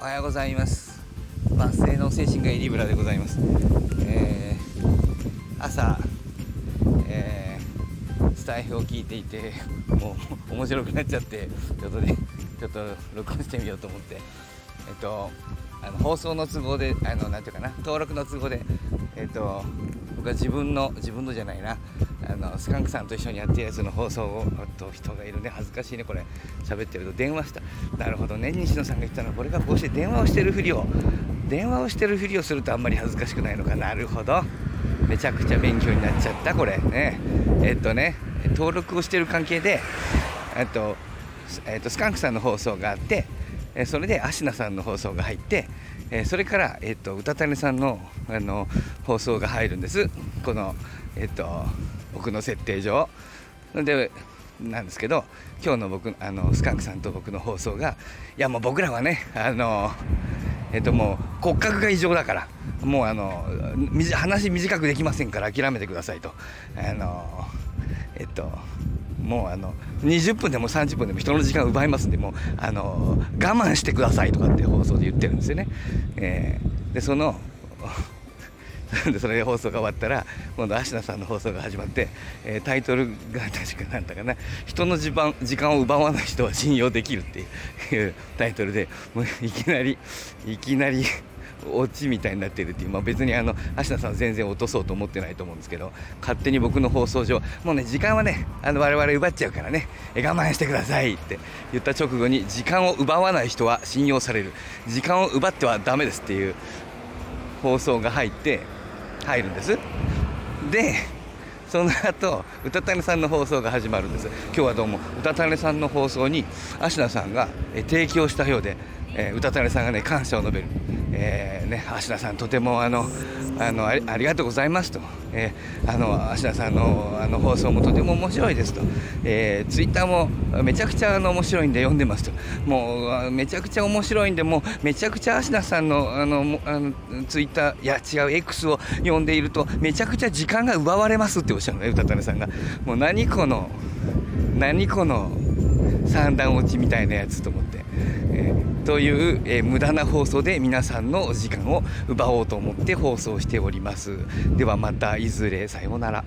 おはようございます。万世の精神科医リブラでございます、えー、朝、えー、スタイフを聞いていてもう面白くなっちゃってちょっとねちょっと録音してみようと思って。えっとあの放送の都合であのなんていうかな登録の都合でえっと僕は自分の自分のじゃないな。あのスカンクさんと一緒にやってるやつの放送をと人がいるね。恥ずかしいね。これ喋ってると。電話した。なるほどね。西野さんが言ったの。はこれがこうして電話をしてるふりを。電話をしてるふりをするとあんまり恥ずかしくないのか。なるほど。めちゃくちゃ勉強になっちゃった。これ。ね。えっとね。登録をしてる関係でえっと、えっと、スカンクさんの放送があってえそれで芦名さんの放送が入ってえそれから、えっと、歌谷さんのあの放送が入るんです。この、えっと、僕の設定上。でなんですけど今日の僕あのスカンクさんと僕の放送がいやもう僕らはねあのえっともう骨格が異常だからもうあの話短くできませんから諦めてくださいと。あのえっともうあの20分でも30分でも人の時間を奪いますんでもうあの我慢してくださいとかって放送で言ってるんですよね。えー、でその でそれで放送が終わったら今度芦名さんの放送が始まって、えー、タイトルが確かなんだかな。人の時間時間を奪わない人は信用できるっていう タイトルでもういきなりいきなりオチみたいになってるっていう、まあ、別にあの芦名さん全然落とそうと思ってないと思うんですけど勝手に僕の放送上もうね時間はねあの我々奪っちゃうからね我慢してくださいって言った直後に時間を奪わない人は信用される。時間を奪ってはダメですっていう放送が入って入るんです。でその後うたたねさんの放送が始まるんです。今日はどうもうたたねさんの放送に芦名さんが提供したようで、えー、うたたねさんがね感謝を述べる、えー、ね、芦名さんとてもあのあのありがとうございますと、えー、あの芦田さんのあの放送もとても面白いですと、えー、ツイッターもめちゃくちゃあの面白いんで読んでますと。もうめちゃくちゃ面白いんでもうめちゃくちゃ芦田さんのあのあのツイッターいや違う X を読んでいるとめちゃくちゃ時間が奪われますっておっしゃるのね歌種さんが。もう何この何この三段落ちみたいなやつと思って、えー、という、えー、無駄な放送で皆さんのお時間を奪おうと思って放送しております。ではまたいずれ。さようなら。